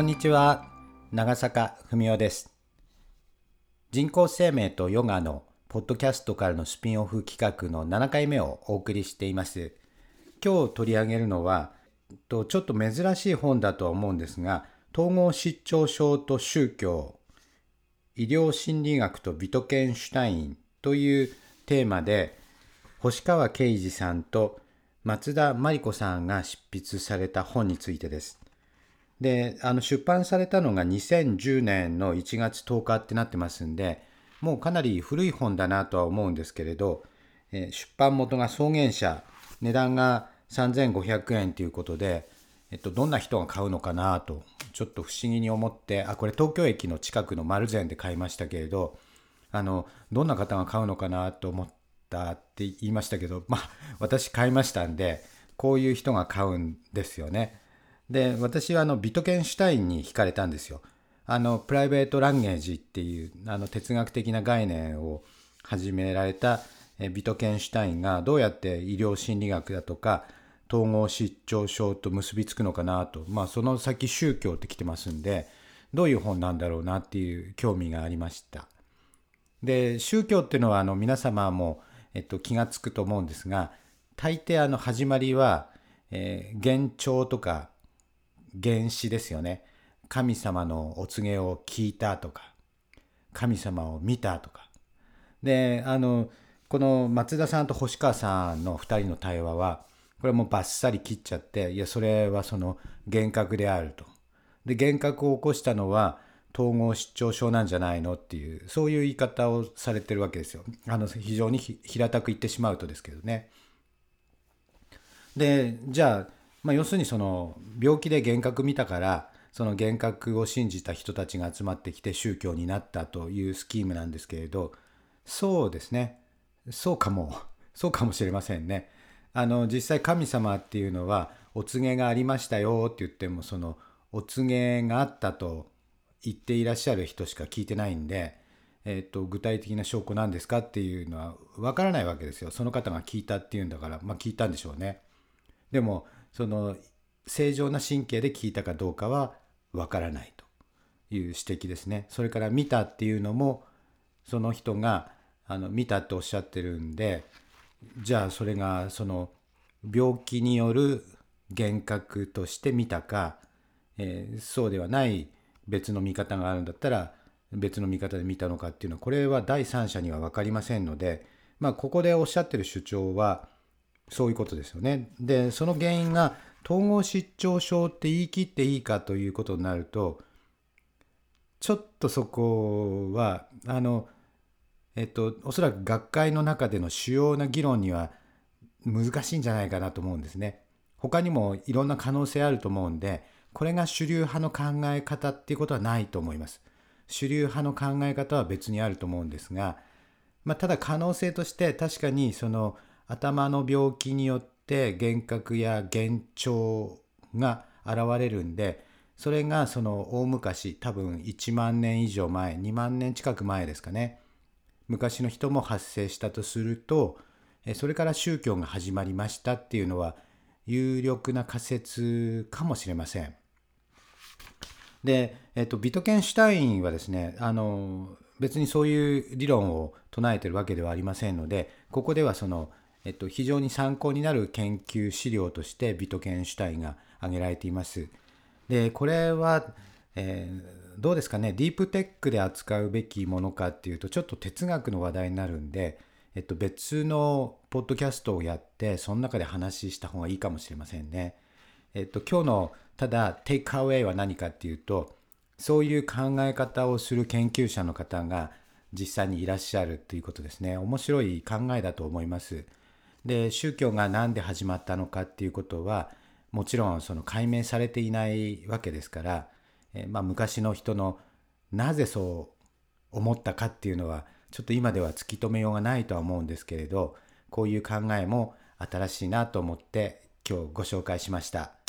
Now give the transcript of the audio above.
こんにちは。長坂文夫です。人工生命とヨガのポッドキャストからのスピンオフ企画の7回目をお送りしています。今日取り上げるのはちょっと珍しい本だとは思うんですが統合失調症と宗教医療心理学とビトケンシュタインというテーマで星川啓二さんと松田真理子さんが執筆された本についてです。で、あの出版されたのが2010年の1月10日ってなってますんで、もうかなり古い本だなとは思うんですけれど、えー、出版元が草原社、値段が3500円ということで、えっと、どんな人が買うのかなと、ちょっと不思議に思って、あ、これ東京駅の近くの丸善で買いましたけれど、あの、どんな方が買うのかなと思ったって言いましたけど、まあ、私買いましたんで、こういう人が買うんですよね。で、私はあのビトケンシュタインに惹かれたんですよ。あの、プライベートランゲージっていうあの哲学的な概念を始められたビトケンシュタインがどうやって医療心理学だとか統合失調症と結びつくのかなと、まあその先宗教って来てますんで、どういう本なんだろうなっていう興味がありました。で、宗教っていうのはあの皆様も、えっと、気がつくと思うんですが、大抵あの始まりは、えー、幻聴とか原始ですよね。神様のお告げを聞いたとか、神様を見たとか。で、あの、この松田さんと星川さんの2人の対話は、これもうバッサリ切っちゃって、いや、それはその幻覚であると。で、幻覚を起こしたのは統合失調症なんじゃないのっていう、そういう言い方をされてるわけですよ。あの、非常に平たく言ってしまうとですけどね。で、じゃあ、まあ、要するにその病気で幻覚見たからその幻覚を信じた人たちが集まってきて宗教になったというスキームなんですけれどそうですねそうかもそうかもしれませんね。あの実際神様っていうのはお告げがありましたよって言ってもそのお告げがあったと言っていらっしゃる人しか聞いてないんで、えーと、具体的な証拠なんですかっていうのは分からないわけですよその方が聞いたっていうんだからまあ聞いたんでしょうね。でもその正常な神経で聞いたかどうかはわからないという指摘ですね。それから見たっていうのもその人があの見たっておっしゃってるんでじゃあそれがその病気による幻覚として見たか、えー、そうではない別の見方があるんだったら別の見方で見たのかっていうのはこれは第三者には分かりませんのでまあここでおっしゃってる主張はそういうことですよね。で、その原因が統合失調症って言い切っていいかということになると、ちょっとそこは、あの、えっと、おそらく学会の中での主要な議論には難しいんじゃないかなと思うんですね。他にもいろんな可能性あると思うんで、これが主流派の考え方っていうことはないと思います。主流派の考え方は別にあると思うんですが、まあ、ただ可能性として確かにその頭の病気によって幻覚や幻聴が現れるんでそれがその大昔多分1万年以上前2万年近く前ですかね昔の人も発生したとするとそれから宗教が始まりましたっていうのは有力な仮説かもしれません。で、えっと、ビトケンシュタインはですねあの別にそういう理論を唱えてるわけではありませんのでここではそのえっと、非常に参考になる研究資料としてビトケンシュタインが挙げられています。で、これは、えー、どうですかね、ディープテックで扱うべきものかっていうと、ちょっと哲学の話題になるんで、えっと、別のポッドキャストをやって、その中で話した方がいいかもしれませんね。えっと、今日の、ただ、テイクアウェイは何かっていうと、そういう考え方をする研究者の方が実際にいらっしゃるということですね。面白い考えだと思います。で宗教が何で始まったのかっていうことはもちろんその解明されていないわけですから、えまあ、昔の人のなぜそう思ったかっていうのはちょっと今では突き止めようがないとは思うんですけれどこういう考えも新しいなと思って今日ご紹介しました。